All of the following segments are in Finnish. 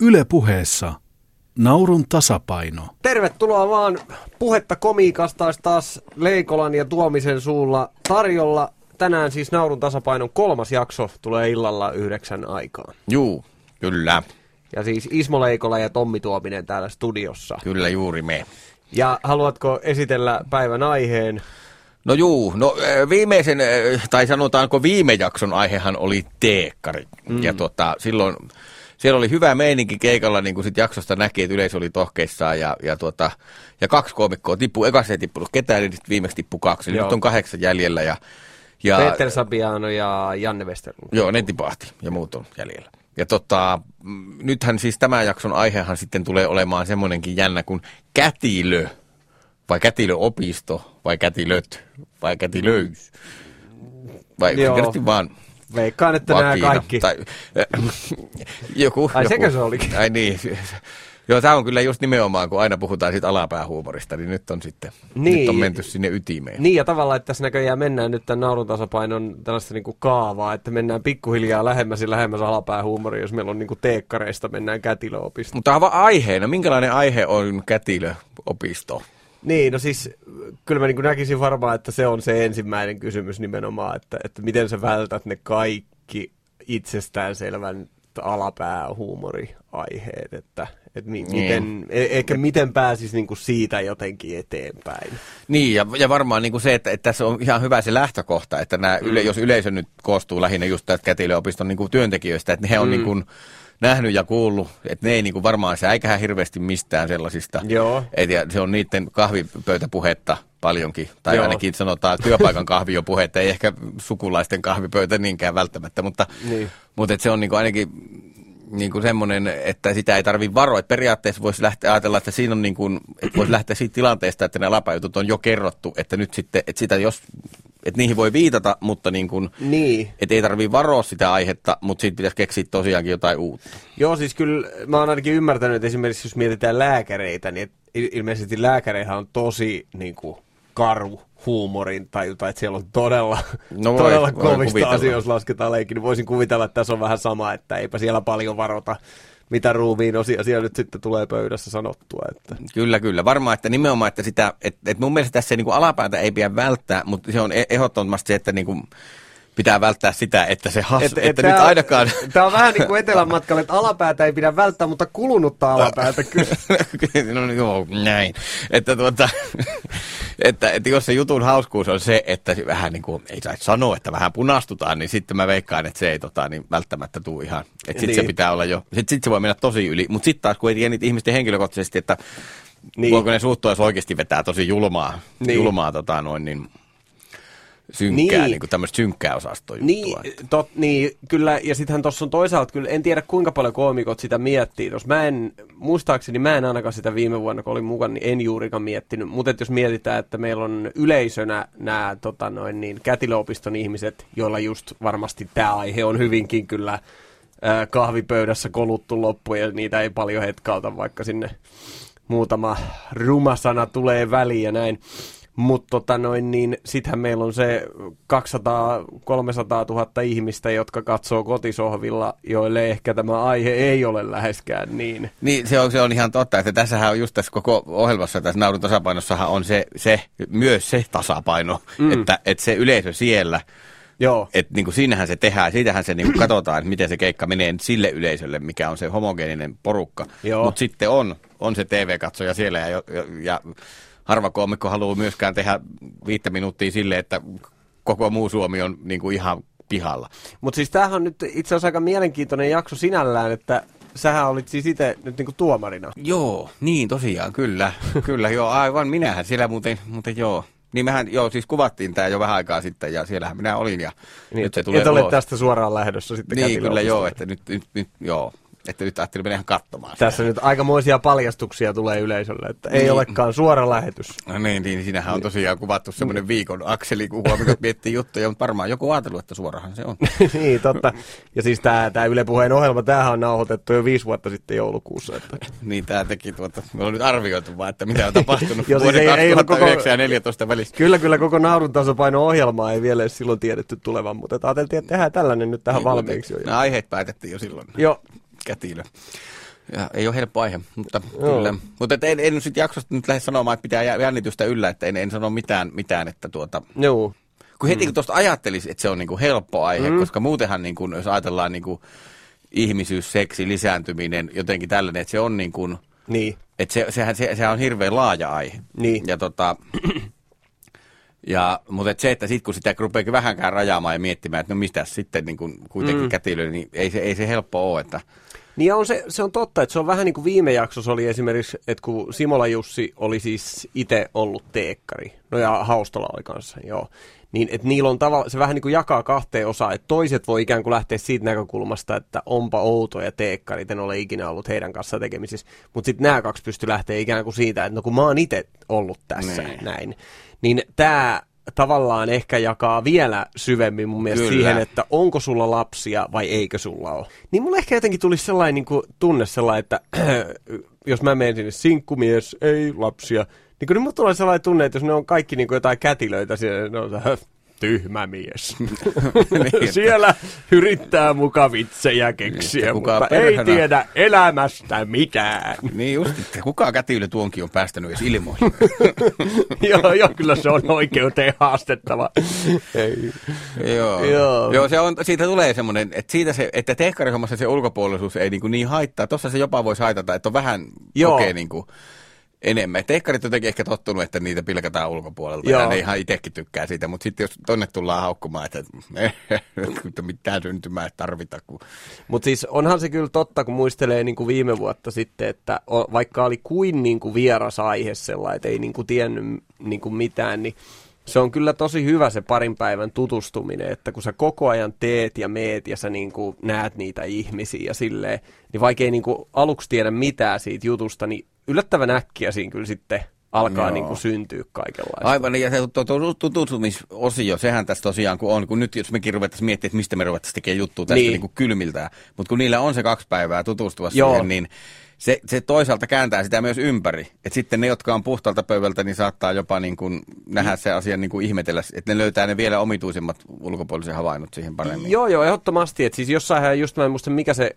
Yle puheessa naurun tasapaino. Tervetuloa vaan puhetta komiikasta taas Leikolan ja Tuomisen suulla tarjolla. Tänään siis naurun tasapainon kolmas jakso tulee illalla yhdeksän aikaan. Juu, kyllä. Ja siis Ismo Leikola ja Tommi Tuominen täällä studiossa. Kyllä juuri me. Ja haluatko esitellä päivän aiheen? No juu, no äh, viimeisen, äh, tai sanotaanko viime jakson aihehan oli teekkari. Mm. Ja tota, silloin siellä oli hyvä meininki keikalla, niin kuin sit jaksosta näki, että yleisö oli tohkeissaan ja, ja, tuota, ja kaksi koomikkoa tippui. Eka se ei tippunut ketään, niin viimeksi tippui kaksi. Joo. Nyt on kahdeksan jäljellä. Ja, ja, Peter Sabiano ja Janne Westerlund. Joo, ne tipahti ja muut on jäljellä. Ja tota, mm, nythän siis tämän jakson aihehan sitten tulee olemaan semmoinenkin jännä kuin kätilö, vai kätilöopisto, vai kätilöt, vai kätilöys. Vai Joo. vaan Veikkaan, että nämä kaikki. Tai, joku, Ai joku. sekö se oli? Ai niin. Joo, tämä on kyllä just nimenomaan, kun aina puhutaan siitä alapäähuumorista, niin nyt on sitten niin, nyt on menty sinne ytimeen. Niin, ja tavallaan, että tässä näköjään mennään nyt tämän naurun tasapainon tällaista niin kuin kaavaa, että mennään pikkuhiljaa lähemmäs ja lähemmäs alapäähuumoria, jos meillä on niin kuin teekkareista, mennään kätilöopistoon. Mutta aiheena, minkälainen aihe on kätilöopisto? Niin, no siis kyllä mä niin näkisin varmaan, että se on se ensimmäinen kysymys nimenomaan, että, että miten sä vältät ne kaikki itsestäänselvän alapäähuumoriaiheet, että, että mi- niin. miten, e- eikä miten pääsisi niin kuin siitä jotenkin eteenpäin. Niin, ja, ja varmaan niin kuin se, että, että tässä on ihan hyvä se lähtökohta, että nämä yle, mm. jos yleisö nyt koostuu lähinnä just tästä kätilöopiston niin kuin työntekijöistä, että he on mm. niin kuin, nähnyt ja kuullut, että ne ei niin kuin varmaan säikähän hirveästi mistään sellaisista. Joo. Et, ja se on niiden kahvipöytäpuhetta paljonkin, tai Joo. ainakin sanotaan työpaikan kahviopuhetta, ei ehkä sukulaisten kahvipöytä niinkään välttämättä, mutta, niin. mutta et se on niin kuin ainakin niin kuin semmoinen, että sitä ei tarvitse varoa. Että periaatteessa voisi lähteä ajatella, että siinä on niin kuin, että voisi lähteä siitä tilanteesta, että nämä lapajutut on jo kerrottu, että nyt sitten, että sitä jos että niihin voi viitata, mutta niin kuin, niin. että ei tarvitse varoa sitä aihetta, mutta siitä pitäisi keksiä tosiaankin jotain uutta. Joo, siis kyllä mä oon ainakin ymmärtänyt, että esimerkiksi jos mietitään lääkäreitä, niin ilmeisesti lääkäreihän on tosi niin kuin, karu huumorin tajuta, että siellä on todella, no voi, todella kovista asioista lasketaan leikki, niin voisin kuvitella, että tässä on vähän sama, että eipä siellä paljon varota mitä ruumiin osia siellä nyt sitten tulee pöydässä sanottua. Että. Kyllä, kyllä. Varmaan, että nimenomaan, että sitä, että, että mun mielestä tässä niin kuin alapäätä ei pidä välttää, mutta se on e- ehdottomasti se, että niin kuin, pitää välttää sitä, että se has, et, et että et nyt ainakaan... Tämä on vähän niin kuin etelän matkalle, että alapäätä ei pidä välttää, mutta kulunutta alapäätä kyllä. no niin, joo, näin. Että, tuota, että, että jos se jutun hauskuus on se, että vähän niin kuin, ei saisi sanoa, että vähän punastutaan, niin sitten mä veikkaan, että se ei tota, niin välttämättä tule ihan. Että sitten niin. se pitää olla jo, sitten sit se voi mennä tosi yli. Mutta sitten taas, kun ei tiedä niitä ihmisten henkilökohtaisesti, että niin. voiko ne suuttua, jos oikeasti vetää tosi julmaa, niin. julmaa tota, noin, niin synkkää, niin, niin kuin tämmöistä synkkää osastoa niin, tot, niin, kyllä, ja sittenhän tuossa on toisaalta, kyllä en tiedä kuinka paljon koomikot sitä miettii. Jos mä en, muistaakseni mä en ainakaan sitä viime vuonna, kun olin mukana, niin en juurikaan miettinyt. Mutta jos mietitään, että meillä on yleisönä nämä tota noin, niin, kätilöopiston ihmiset, joilla just varmasti tämä aihe on hyvinkin kyllä ää, kahvipöydässä koluttu loppu, ja niitä ei paljon hetkauta, vaikka sinne muutama rumasana tulee väliin ja näin. Mutta tota noin, niin sittenhän meillä on se 200-300 000 ihmistä, jotka katsoo kotisohvilla, joille ehkä tämä aihe ei ole läheskään niin. Niin, se on, se on ihan totta, että tässähän on just tässä koko ohjelmassa, tässä naurun tasapainossahan on se, se myös se tasapaino, mm. että, että se yleisö siellä, Joo. Että niin kuin siinähän se tehdään, siitähän se niin kuin katsotaan, että miten se keikka menee sille yleisölle, mikä on se homogeeninen porukka. Mutta sitten on, on se TV-katsoja siellä ja, ja, ja harva koomikko haluaa myöskään tehdä viittä minuuttia sille, että koko muu Suomi on niin kuin ihan pihalla. Mutta siis tämähän on nyt itse asiassa aika mielenkiintoinen jakso sinällään, että sähän olit siis itse nyt niinku tuomarina. Joo, niin tosiaan, kyllä. kyllä, joo, aivan minähän siellä muuten, muuten joo. Niin mehän, joo, siis kuvattiin tämä jo vähän aikaa sitten ja siellähän minä olin ja niin, nyt se tulee Et ole tästä suoraan lähdössä sitten Niin, kyllä joo, että nyt, nyt, nyt joo, että nyt ajattelin mennä ihan katsomaan. Tässä sitä. nyt aikamoisia paljastuksia tulee yleisölle, että ei niin. olekaan suora lähetys. No niin, niin siinähän on tosiaan kuvattu semmoinen viikon akseli, kun huomioon miettii juttuja, mutta varmaan joku ajatellut, että suorahan se on. niin, totta. Ja siis tämä, tämä Yle Puheen ohjelma, tämähän on nauhoitettu jo viisi vuotta sitten joulukuussa. Että... niin, tämä teki tuota, me on nyt arvioitu vaan, että mitä on tapahtunut jo, siis vuoden ei, 2009 ja 2014 välissä. Kyllä, kyllä koko naurun tasapaino ohjelmaa ei vielä silloin tiedetty tulevan, mutta ajateltiin, että tehdään tällainen nyt tähän niin, valmiiksi jo. Nämä aiheet päätettiin jo silloin. Joo, kätilö. Ja ei ole helppo aihe, mutta Joo. kyllä. Mutta et en, en sitten jaksosta nyt lähde sanomaan, että pitää jännitystä yllä, että en, en sano mitään, mitään että tuota... Joo. Kun heti mm. kun tuosta ajattelisi, että se on niinku helppo aihe, mm. koska muutenhan niinku, jos ajatellaan niinku ihmisyys, seksi, lisääntyminen, jotenkin tällainen, että se on niin kuin, niin. Että se, sehän, se, sehän on hirveän laaja aihe. Niin. Ja tota, ja, mutta et se, että sitten kun sitä rupeaa vähänkään rajaamaan ja miettimään, että no mistä sitten niin kun kuitenkin mm. kätilöi, niin ei se, ei se helppo ole. Että... Niin ja on se, se on totta, että se on vähän niin kuin viime jaksossa oli esimerkiksi, että kun Simola Jussi oli siis itse ollut teekkari, no ja Haustola oli kanssa, joo, niin että niillä on tavalla, se vähän niin kuin jakaa kahteen osaan, että toiset voi ikään kuin lähteä siitä näkökulmasta, että onpa outoja teekkarit, en ole ikinä ollut heidän kanssa tekemisissä, mutta sitten nämä kaksi pysty lähteä ikään kuin siitä, että no kun mä oon itse ollut tässä niin. näin, niin tämä tavallaan ehkä jakaa vielä syvemmin mun mielestä Kyllä. siihen, että onko sulla lapsia vai eikö sulla ole. Niin mulle ehkä jotenkin tulisi sellainen niin kuin, tunne sellainen, että jos mä menen sinne sinkkumies, ei lapsia, niin kun nyt tulee sellainen tunne, että jos ne on kaikki niin kuin jotain kätilöitä siellä, ne on se, tyhmä mies. niin, Siellä yrittää muka vitsejä keksiä, niin, mutta perhänä... ei tiedä elämästä mitään. niin just, että kuka kätilö tuonkin on päästänyt edes ilmoihin. joo, joo, kyllä se on oikeuteen haastettava. ei. Joo. joo. joo se on, siitä tulee semmoinen, että, siitä se, että tehkarihommassa se ulkopuolisuus ei niin, niin haittaa. Tuossa se jopa voisi haitata, että on vähän joo. kokee niin kuin, enemmän. Teikkarit jotenkin ehkä tottunut, että niitä pilkataan ulkopuolelta Joo. ja ne ihan itsekin tykkää siitä, mutta sitten jos tonne tullaan haukkumaan, että mitään syntymää tarvita. Kun... Mutta siis onhan se kyllä totta, kun muistelee niin kuin viime vuotta sitten, että vaikka oli kuin, niin kuin vieras aihe sellainen, että ei niin kuin tiennyt niin kuin mitään, niin se on kyllä tosi hyvä se parin päivän tutustuminen, että kun sä koko ajan teet ja meet ja sä niin kuin näet niitä ihmisiä ja silleen, niin vaikka ei niin kuin aluksi tiedä mitään siitä jutusta, niin yllättävän äkkiä siinä kyllä sitten alkaa niin kuin syntyä kaikenlaista. Aivan, ja se tutustumisosio, sehän tässä tosiaan kun on, kun nyt jos mekin ruvettaisiin miettimään, että mistä me ruvettaisiin tekemään juttua tästä niin. Niin kuin kylmiltä, mutta kun niillä on se kaksi päivää tutustua Joo. siihen, niin se, se toisaalta kääntää sitä myös ympäri. Että sitten ne, jotka on puhtaalta pöydältä, niin saattaa jopa niin kuin nähdä se asian niin kuin ihmetellä, että ne löytää ne vielä omituisemmat ulkopuolisen havainnot siihen paremmin. Joo, joo, ehdottomasti. Että siis jossain just mä en muista, mikä se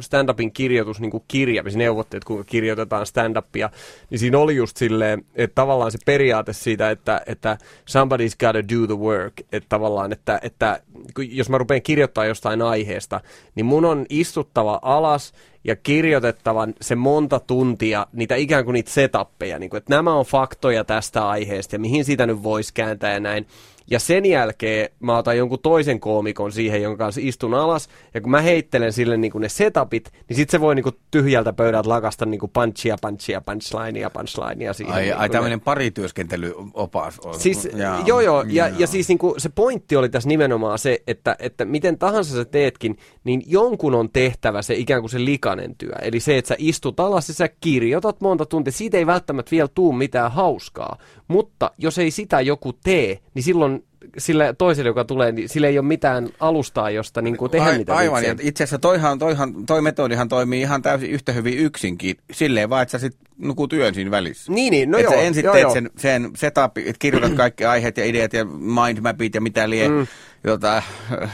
stand-upin kirjoitus, niin kuin kirja, siis neuvotteet, kuinka kirjoitetaan stand-upia, niin siinä oli just silleen, että tavallaan se periaate siitä, että, että somebody's gotta do the work, että tavallaan, että, että jos mä rupean kirjoittamaan jostain aiheesta, niin mun on istuttava alas ja kirjoitettavan se monta tuntia niitä ikään kuin niitä setappeja, niin kuin, että nämä on faktoja tästä aiheesta ja mihin sitä nyt voisi kääntää ja näin. Ja sen jälkeen mä otan jonkun toisen koomikon siihen, jonka kanssa istun alas. Ja kun mä heittelen sille niin kuin ne setupit, niin sit se voi niin kuin tyhjältä pöydältä lakasta niin kuin punchia, punchia, punchlinea, punchlinea siihen. Ai, niin ai tämmöinen ne... parityöskentelyopas on. Siis, jaa, joo, joo. Ja, ja siis niin kuin se pointti oli tässä nimenomaan se, että, että miten tahansa sä teetkin, niin jonkun on tehtävä se ikään kuin se likainen työ. Eli se, että sä istut alas ja sä kirjoitat monta tuntia. Siitä ei välttämättä vielä tuu mitään hauskaa. Mutta jos ei sitä joku tee, niin silloin down sille toiselle, joka tulee, niin sillä ei ole mitään alustaa, josta niin kuin tehdä A, niitä Aivan, ja itse asiassa toihan, toihan, toi metodihan toimii ihan täysin yhtä hyvin yksinkin, silleen vaan, että sä sit nukut yön siinä välissä. Niin, niin, no että joo. ensin joo, teet joo. sen, sen setup, että kirjoitat kaikki aiheet ja ideat ja mindmapit ja mitä lie, mm. jota,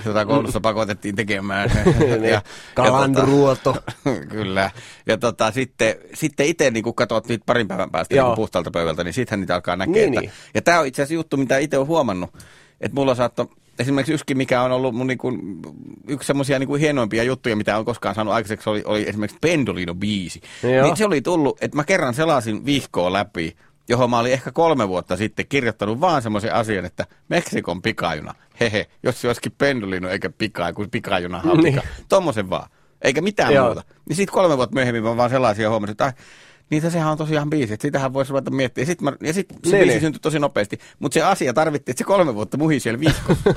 jota koulussa pakotettiin tekemään. ja, ja, Kalandruoto. tota, kyllä. Ja tota, sitten, sitten itse niin kun katsot niitä parin päivän päästä niin puhtaalta pöydältä, niin sittenhän niitä alkaa näkee. Niin, että, niin. Ja tämä on itse asiassa juttu, mitä itse olen huomannut että mulla saattoi esimerkiksi yksi, mikä on ollut mun niin kuin, yksi semmoisia niin hienoimpia juttuja, mitä on koskaan saanut aikaiseksi, oli, oli esimerkiksi Pendolino-biisi. Niin se oli tullut, että mä kerran selasin vihkoa läpi, johon mä olin ehkä kolme vuotta sitten kirjoittanut vaan semmoisen asian, että Meksikon pikajuna, hehe, jos se olisikin Pendolino eikä pika, kun pikajuna on niin. Tommosen vaan, eikä mitään Joo. muuta. Niin sitten kolme vuotta myöhemmin mä vaan sellaisia huomasin, että niin sehän on tosiaan biisi, että sitähän voisi ruveta miettiä. Sitten mä, ja sitten se niin, biisi niin. syntyi tosi nopeasti, mutta se asia tarvittiin, että se kolme vuotta muhi siellä viikossa.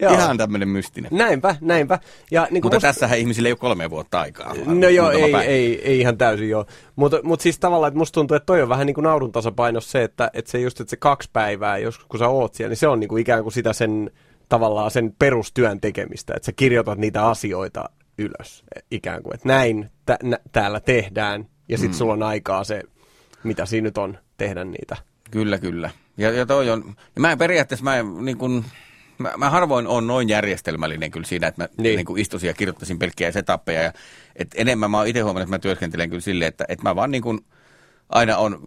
Ihan tämmöinen mystinen. Näinpä, näinpä. Ja, niin mutta musta... tässähän ihmisille ei ole kolme vuotta aikaa. No joo, ei, ei, ei, ihan täysin joo. Mutta mut siis tavallaan, että musta tuntuu, että toi on vähän niin kuin naurun tasapainossa se, että, että se just, että se kaksi päivää, jos kun sä oot siellä, niin se on niin kuin ikään kuin sitä sen tavallaan sen perustyön tekemistä, että sä kirjoitat niitä asioita ylös ikään kuin, että näin tä- nä- täällä tehdään ja sitten mm. sulla on aikaa se, mitä siinä nyt on, tehdä niitä. Kyllä, kyllä. Ja, ja toi on, ja mä en periaatteessa, mä en, niin kun, mä, mä harvoin on noin järjestelmällinen kyllä siinä, että mä Niin. niin. Istuisin ja kirjoittaisin pelkkiä setappeja. Ja, et enemmän mä oon itse huomannut, että mä työskentelen kyllä silleen, että, että mä vaan niin kuin aina on,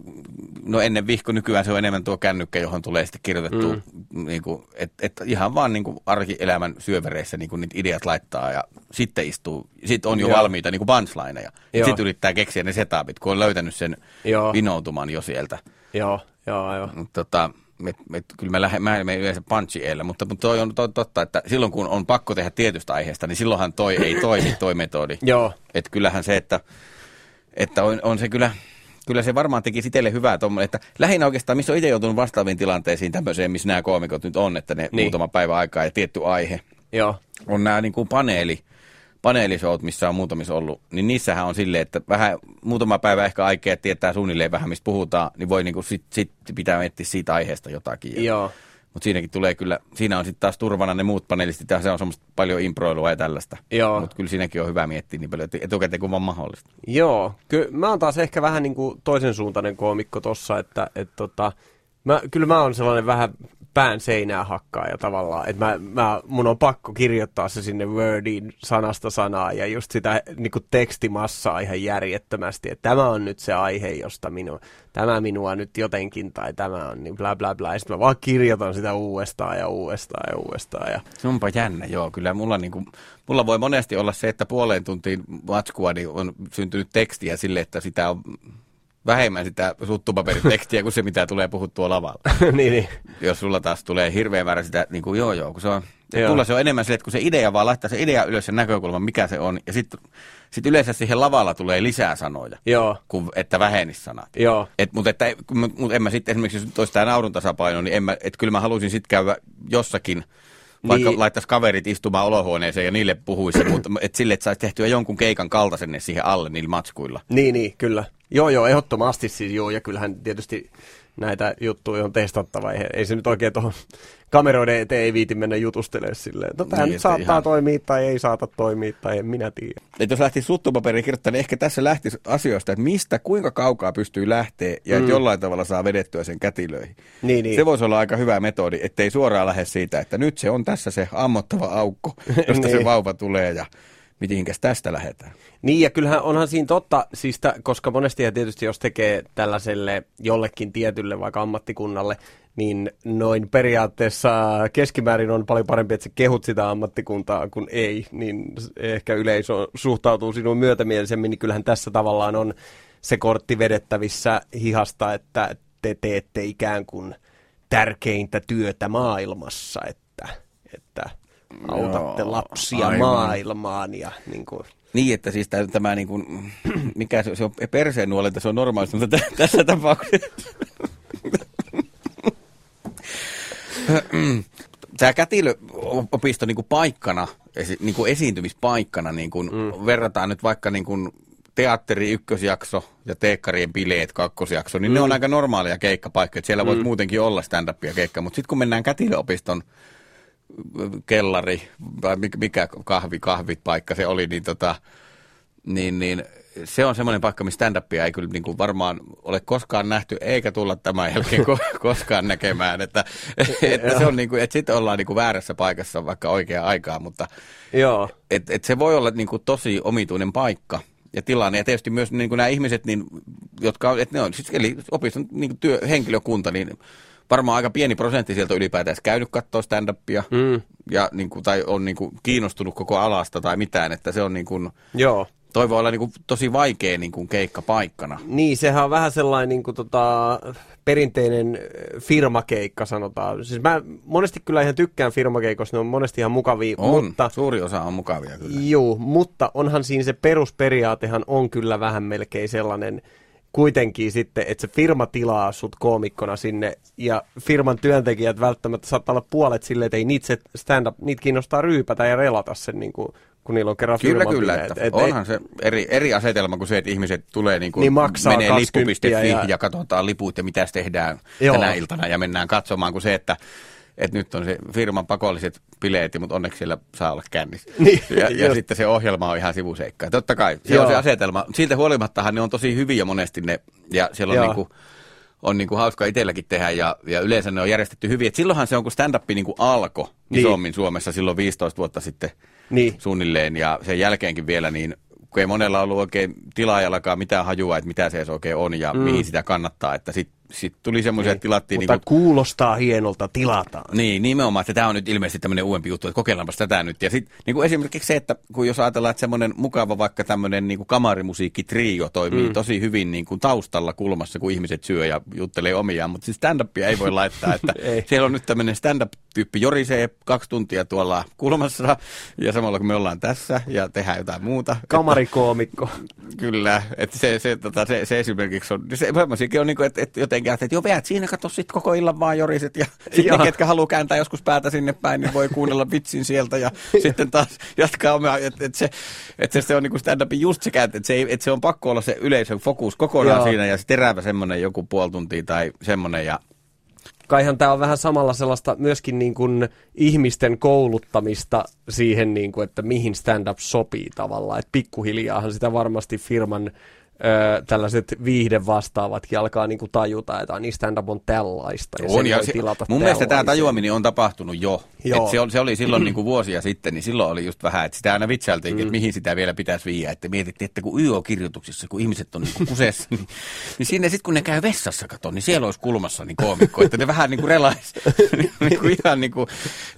no ennen vihko nykyään se on enemmän tuo kännykkä, johon tulee sitten kirjoitettu, mm. niin kuin, että, että ihan vaan niin kuin arkielämän syövereissä niin kuin niitä ideat laittaa ja sitten istuu, sitten on jo Joo. valmiita niin kuin punchlineja. Sitten yrittää keksiä ne setupit, kun on löytänyt sen Joo. vinoutuman jo sieltä. Joo, joo, joo. Mut Tota, et, et, kyllä mä, lähden, mä en mene yleensä punchi eellä, mutta, mutta toi on to, totta, että silloin kun on pakko tehdä tietystä aiheesta, niin silloinhan toi ei toimi, toi metodi. Joo, Että kyllähän se, että, että on, on se kyllä, kyllä se varmaan teki itselle hyvää tuommoinen, että lähinnä oikeastaan, missä on itse joutunut vastaaviin tilanteisiin tämmöiseen, missä nämä koomikot nyt on, että ne Niin. muutama päivä aikaa ja tietty aihe, joo, on nämä niin kuin paneeli, paneelishout, missä on muutamissa ollut, niin niissähän on silleen, että vähän muutama päivä ehkä aikaa tietää suunnilleen vähän, mistä puhutaan, niin voi niin kuin sit, sit pitää miettiä siitä aiheesta jotakin. Ja, joo. Mutta siinäkin tulee kyllä, siinä on sitten taas turvana ne muut panelistit ja se on semmoista paljon improilua ja tällaista. Joo. Mutta kyllä siinäkin on hyvä miettiä niin paljon etukäteen kuin vaan mahdollista. Joo, kyllä mä oon taas ehkä vähän niin kuin toisen suuntainen koomikko tossa, että et tota, mä, kyllä mä oon sellainen vähän pään seinää hakkaaja tavallaan, että mä, mä, mun on pakko kirjoittaa se sinne Wordiin sanasta sanaa ja just sitä niin kuin tekstimassaa ihan järjettömästi, että tämä on nyt se aihe, josta minua, tämä minua nyt jotenkin tai tämä on niin bla bla bla, ja sitten mä vaan kirjoitan sitä uudestaan ja uudestaan ja uudestaan ja Se onpa jännä, joo. Kyllä mulla, niinku, mulla voi monesti olla se, että puoleen tuntiin matskua niin on syntynyt tekstiä sille, että sitä on vähemmän sitä suttupaperitekstiä kuin se, mitä tulee puhuttua lavalla. niin, niin. Jos sulla taas tulee hirveän määrä sitä, niin kuin joo joo, kun se on, Joo. mulla se on enemmän sille, että kun se idea vaan laittaa se idea ylös sen näkökulman, mikä se on, ja sitten sit yleensä siihen lavalla tulee lisää sanoja, Joo, kuin että vähenis sanat. joo, Et, mutta, että, mut, mut en mä sitten esimerkiksi, jos olisi tämä naurun tasapaino, niin en mä, et kyllä mä halusin sitten käydä jossakin, vaikka Niin. laittaisi kaverit istumaan olohuoneeseen ja niille puhuisi, mutta et sille, että saisi tehtyä jonkun keikan kaltaisen siihen alle niillä matskuilla. Niin, niin, kyllä. Joo, joo, ehdottomasti siis joo, ja kyllähän tietysti näitä juttuja on testattava. Ei, ei se nyt oikein tuohon kameroiden eteen ei viiti mennä jutustelemaan silleen. No tämä Niin, nyt saattaa ihan- toimia tai ei saata toimia tai en minä tiedä. Et jos lähtisi suttupaperiin kirjoittamaan, niin ehkä tässä lähtisi asioista, että mistä, kuinka kaukaa pystyy lähteä ja mm. jollain tavalla saa vedettyä sen kätilöihin. Niin, niin. Se voisi olla aika hyvä metodi, ettei suoraan lähde siitä, että nyt se on tässä se ammottava aukko, josta Niin. se vauva tulee ja mitenkäs tästä lähdetään. Niin, ja kyllähän onhan siinä totta, siis tä, koska monesti ja tietysti jos tekee tällaiselle jollekin tietylle vaikka ammattikunnalle, niin noin periaatteessa keskimäärin on paljon parempi, että sä kehut sitä ammattikuntaa kuin ei, niin ehkä yleisö suhtautuu sinuun myötämielisemmin, niin kyllähän tässä tavallaan on se kortti vedettävissä hihasta, että te teette ikään kuin tärkeintä työtä maailmassa, että autatte Joo, lapsia aivan. maailmaan ja niin kuin, Niin, että siis tämä, tämä niin kuin, mikä se, se on perseen nuolenta, se on normaalisti, mutta tä- tässä tapauksessa... Tämä kätilöopisto niin kuin paikkana, esi, niin kuin esiintymispaikkana, niin kuin mm. verrataan nyt vaikka niin kuin teatteri ykkösjakso ja teekkarien bileet kakkosjakso, niin mm. ne on aika normaaleja keikkapaikkoja. Siellä voit muutenkin olla stand-upia keikka, mutta sitten kun mennään kätilöopiston kellari, vai mikä- kahvi, kahvit paikka se oli, niin, tota, niin, niin se on semmoinen paikka, missä stand-upia ei kyllä niin kuin varmaan ole koskaan nähty, eikä tulla tämän jälkeen ko- koskaan näkemään. Että, että se on niin kuin, että sitten ollaan niin kuin väärässä paikassa vaikka oikea aikaa, mutta Joo. et, et se voi olla niin kuin tosi omituinen paikka ja tilanne. Ja tietysti myös niin kuin nämä ihmiset, niin, jotka että ne on siis, eli opiston niin kuin työ, henkilökunta, niin varmaan aika pieni prosentti sieltä on ylipäätään käynyt katsoa stand-upia Mm. ja, niin kuin, tai on niin kuin, kiinnostunut koko alasta tai mitään, että se on niin kuin, Joo. toi voi olla niin kuin, tosi vaikea niin kuin, keikka paikkana. Niin, sehän on vähän sellainen niin kuin, tota, perinteinen firmakeikka, sanotaan. Siis mä monesti kyllä ihan tykkään firmakeikosta, ne on monesti ihan mukavia, On, mutta... suuri osa on mukavia kyllä. Joo, mutta onhan siinä se perusperiaatehan on kyllä vähän melkein sellainen kuitenkin sitten, että se firma tilaa sut koomikkona sinne ja firman työntekijät välttämättä saattaa olla puolet silleen, että ei niitä se stand-up, niitä kiinnostaa ryypätä ja relata sen, niin kuin, kun niillä on kerran Kyllä, kyllä. bileet. Että Et- onhan se eri, eri asetelma kuin se, että ihmiset tulee niin kuin, Niin maksaa menee 20 lippu.fi ja... ja- ja katsotaan liput ja mitä tehdään Joo. tänä iltana ja mennään katsomaan kuin se, että että nyt on se firman pakolliset bileet, mutta onneksi siellä saa olla kännissä. Niin, ja, ja sitten se ohjelma on ihan sivuseikka. Totta kai, se Joo. on se asetelma. Siltä huolimattahan ne on tosi hyviä monesti ne, ja siellä on Joo. niinku on niin kuin hauska itselläkin tehdä ja, ja yleensä ne on järjestetty hyvin. Et silloinhan se on, kun stand-up niin kuin alkoi niin. isommin Suomessa silloin 15 vuotta sitten niin. suunnilleen ja sen jälkeenkin vielä, niin kun ei monella ollut oikein tilaajallakaan mitään hajua, että mitä se edes oikein on ja mm. mihin sitä kannattaa, että sitten sitten tuli semmoisia, niin. että tilattiin... Mutta niin kuin, kuulostaa hienolta, tilataan. Niin, nimenomaan, että tämä on nyt ilmeisesti tämmöinen uudempi juttu, että kokeillaanpa tätä nyt. Ja sitten niin kuin esimerkiksi se, että kun jos ajatellaan, että semmoinen mukava vaikka tämmöinen niin kamarimusiikki-trio toimii mm. tosi hyvin niin kuin taustalla kulmassa, kun ihmiset syö ja juttelee omiaan, mutta siis stand-upia ei voi laittaa, että siellä on nyt tämmöinen stand-up-tyyppi jorisee kaksi tuntia tuolla kulmassa ja samalla kun me ollaan tässä ja tehdään jotain muuta. Kamarikoomikko. Että, kyllä, että se, se, tota, se, se esimerkiksi on, se, on niin kuin, että, että jotenkin että jo veät siinä, katso sitten koko illan vaan joriset ja sitten ne, ketkä haluaa kääntää joskus päätä sinne päin, niin voi kuunnella vitsin sieltä ja sitten taas jatkaa omia, että et se, et se, se on niinku stand-upin just se kääntö, että se, ei, et se on pakko olla se yleisön fokus kokonaan Joo. siinä ja se terävä semmoinen joku puoli tuntia tai semmoinen ja kaihan tämä on vähän samalla sellaista myöskin niin kuin ihmisten kouluttamista siihen, niin kuin, että mihin stand-up sopii tavallaan. Että pikkuhiljaahan sitä varmasti firman öö, tällaiset viihde vastaavatkin alkaa niinku tajuta, että niin stand-up on tällaista. Ja on, ja se, mun mielestä tämä tajuaminen on tapahtunut jo. Et se, oli, se oli silloin niinku vuosia sitten, niin silloin oli just vähän, että sitä aina vitsailtiin, mm. että mihin sitä vielä pitäisi viiä. Että mietittiin, että kun YO-kirjoituksissa, kun ihmiset on niinku kuseessa, niin, niin sinne sitten kun ne käy vessassa, kato, niin siellä olisi kulmassa niin koomikko, että ne vähän niinku relais. niinku ihan niinku,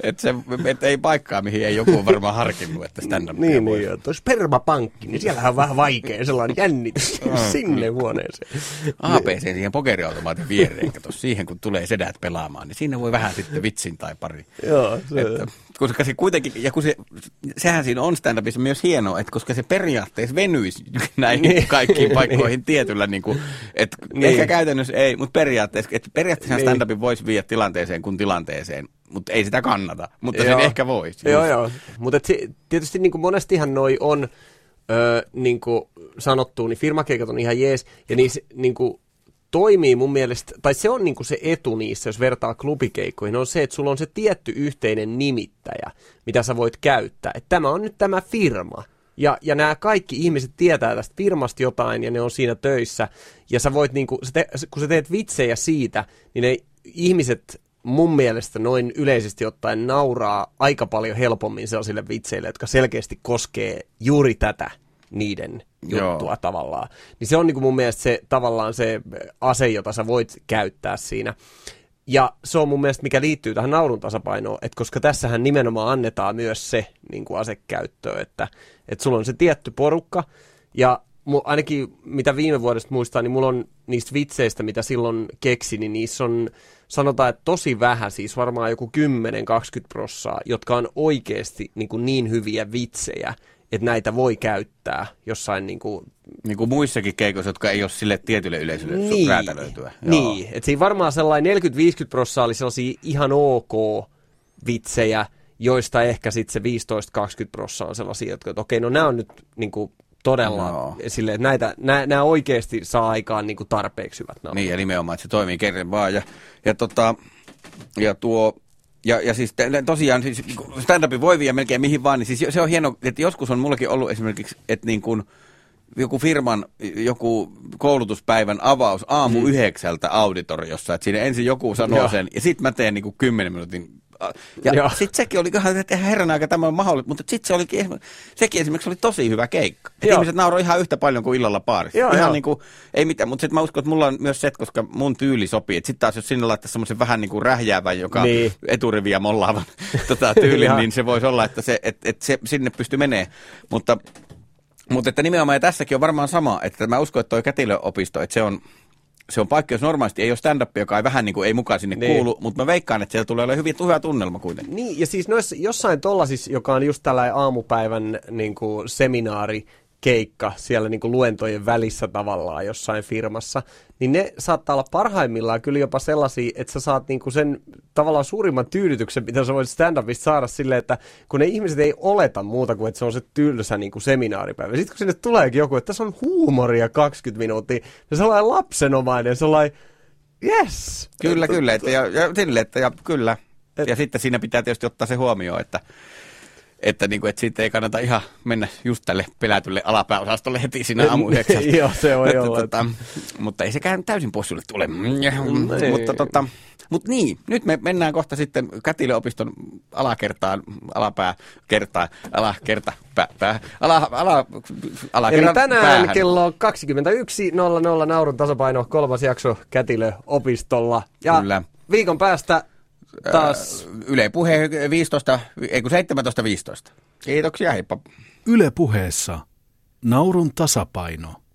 että, se, että ei paikkaa, mihin ei joku varmaan harkinnut, että stand-up Niin, niin, tuo spermapankki, niin siellä on vähän vaikea sellainen jännitys sinne huoneeseen. APC siihen pokeriautomaatin viereen, kato siihen kun tulee sedät pelaamaan, niin siinä voi vähän sitten vitsin tai pari. Joo, se... että, koska se kuitenkin, ja kun se, sehän siinä on stand-upissa myös hienoa, että koska se periaatteessa venyisi näihin niin. kaikkiin paikkoihin tietyllä, niin kuin, että niin. ehkä käytännössä ei, mutta periaatteessa, että periaatteessa niin. stand-upin voisi viedä tilanteeseen kuin tilanteeseen, mutta ei sitä kannata, mutta joo. sen ehkä voisi. Joo, joo, mutta tietysti niin kuin monestihan noi on, öö, niin kuin sanottu, niin firmakeikat on ihan jees, ja niissä niin kuin, toimii mun mielestä, tai se on niin kuin se etu niissä, jos vertaa klubikeikkoihin, on se, että sulla on se tietty yhteinen nimittäjä, mitä sä voit käyttää. Että tämä on nyt tämä firma. Ja, ja nämä kaikki ihmiset tietää tästä firmasta jotain ja ne on siinä töissä. Ja sä voit, niin kuin, kun sä teet vitsejä siitä, niin ne ihmiset mun mielestä noin yleisesti ottaen nauraa aika paljon helpommin sellaisille vitseille, jotka selkeästi koskee juuri tätä niiden juttua Joo. tavallaan. Niin se on niin kuin mun mielestä se tavallaan se ase, jota sä voit käyttää siinä. Ja se on mun mielestä, mikä liittyy tähän naurun tasapainoon, että koska tässähän nimenomaan annetaan myös se niin kuin asekäyttöön, että, että sulla on se tietty porukka, ja ainakin mitä viime vuodesta muistaa, niin mulla on niistä vitseistä, mitä silloin keksin, niin niissä on sanotaan, että tosi vähän, siis varmaan joku 10-20 prossaa, jotka on oikeasti niin, kuin niin hyviä vitsejä, että näitä voi käyttää jossain niin kuin... Niin kuin muissakin keikoissa, jotka ei ole sille tietylle yleisölle niin, räätälöityä. Niin, että siinä varmaan sellainen 40-50 prossaa oli sellaisia ihan ok vitsejä, joista ehkä sitten se 15-20 prossaa on sellaisia, jotka, että okei, no nämä on nyt niin kuin todella no. sille, että näitä, nämä, nämä oikeasti saa aikaan niin kuin tarpeeksi hyvät naurat. Niin, ja nimenomaan, että se toimii kerran vaan. Ja, ja, tota, ja tuo, ja, ja siis tosiaan siis stand voi viedä melkein mihin vaan, niin siis se on hieno, että joskus on mullakin ollut esimerkiksi, että niin kuin, joku firman joku koulutuspäivän avaus aamu mm. yhdeksältä auditoriossa, että siinä ensin joku sanoo Joo. sen, ja sitten mä teen niin kuin kymmenen minuutin ja sitten sekin oli, että herran aika tämä on mahdollista, mutta sitten se olikin, sekin esimerkiksi oli tosi hyvä keikka. Et ihmiset nauroivat ihan yhtä paljon kuin illalla paarissa. Joo, ihan niin kuin, ei mitään, mutta sitten mä uskon, että mulla on myös se, koska mun tyyli sopii. Sitten taas jos sinne laittaa semmoisen vähän niin kuin rähjäävän, joka niin. eturiviä mollaavan tota, tyylin, niin se voisi olla, että se, et, et se sinne pystyy menee. Mutta mutta että nimenomaan ja tässäkin on varmaan sama, että mä uskon, että toi kätilöopisto, että se on, se on paikka, jos normaalisti ei ole stand-up, joka ei vähän niin kuin ei mukaan sinne niin. kuulu, mutta mä veikkaan, että siellä tulee olemaan hyvin, hyvä tunnelma kuitenkin. Niin, ja siis noissa, jossain tollasissa, joka on just tällainen aamupäivän niin kuin seminaari, keikka siellä niin kuin luentojen välissä tavallaan jossain firmassa, niin ne saattaa olla parhaimmillaan kyllä jopa sellaisia, että sä saat niin kuin sen tavallaan suurimman tyydytyksen, mitä sä voit stand-upista saada silleen, että kun ne ihmiset ei oleta muuta kuin, että se on se tylsä niin kuin seminaaripäivä. Sitten kun sinne tuleekin joku, että tässä on huumoria 20 minuuttia, ja sellainen lapsenomainen, sellainen, yes! Kyllä, kyllä, että, ja, ja, sille, että, ja kyllä. Et, ja sitten siinä pitää tietysti ottaa se huomioon, että että, niin kuin, että siitä ei kannata ihan mennä just tälle pelätylle alapääosastolle heti siinä aamu. Joo, se voi Että olla. Tota, mutta ei sekään täysin pois sulle tule. ei. mutta tota, mutta niin, nyt me mennään kohta sitten Kätilöopiston alakertaan, alapääkertaan, alakerta, pää, pää, ala, ala, Eli alakerran tänään päähän. kello 21.00 Naurun tasapaino, kolmas jakso Kätilö-opistolla. Ja Kyllä. viikon päästä taas... Yle Puhe 15, ei kun 17.15. Kiitoksia, heippa. Yle puheessa. Naurun tasapaino.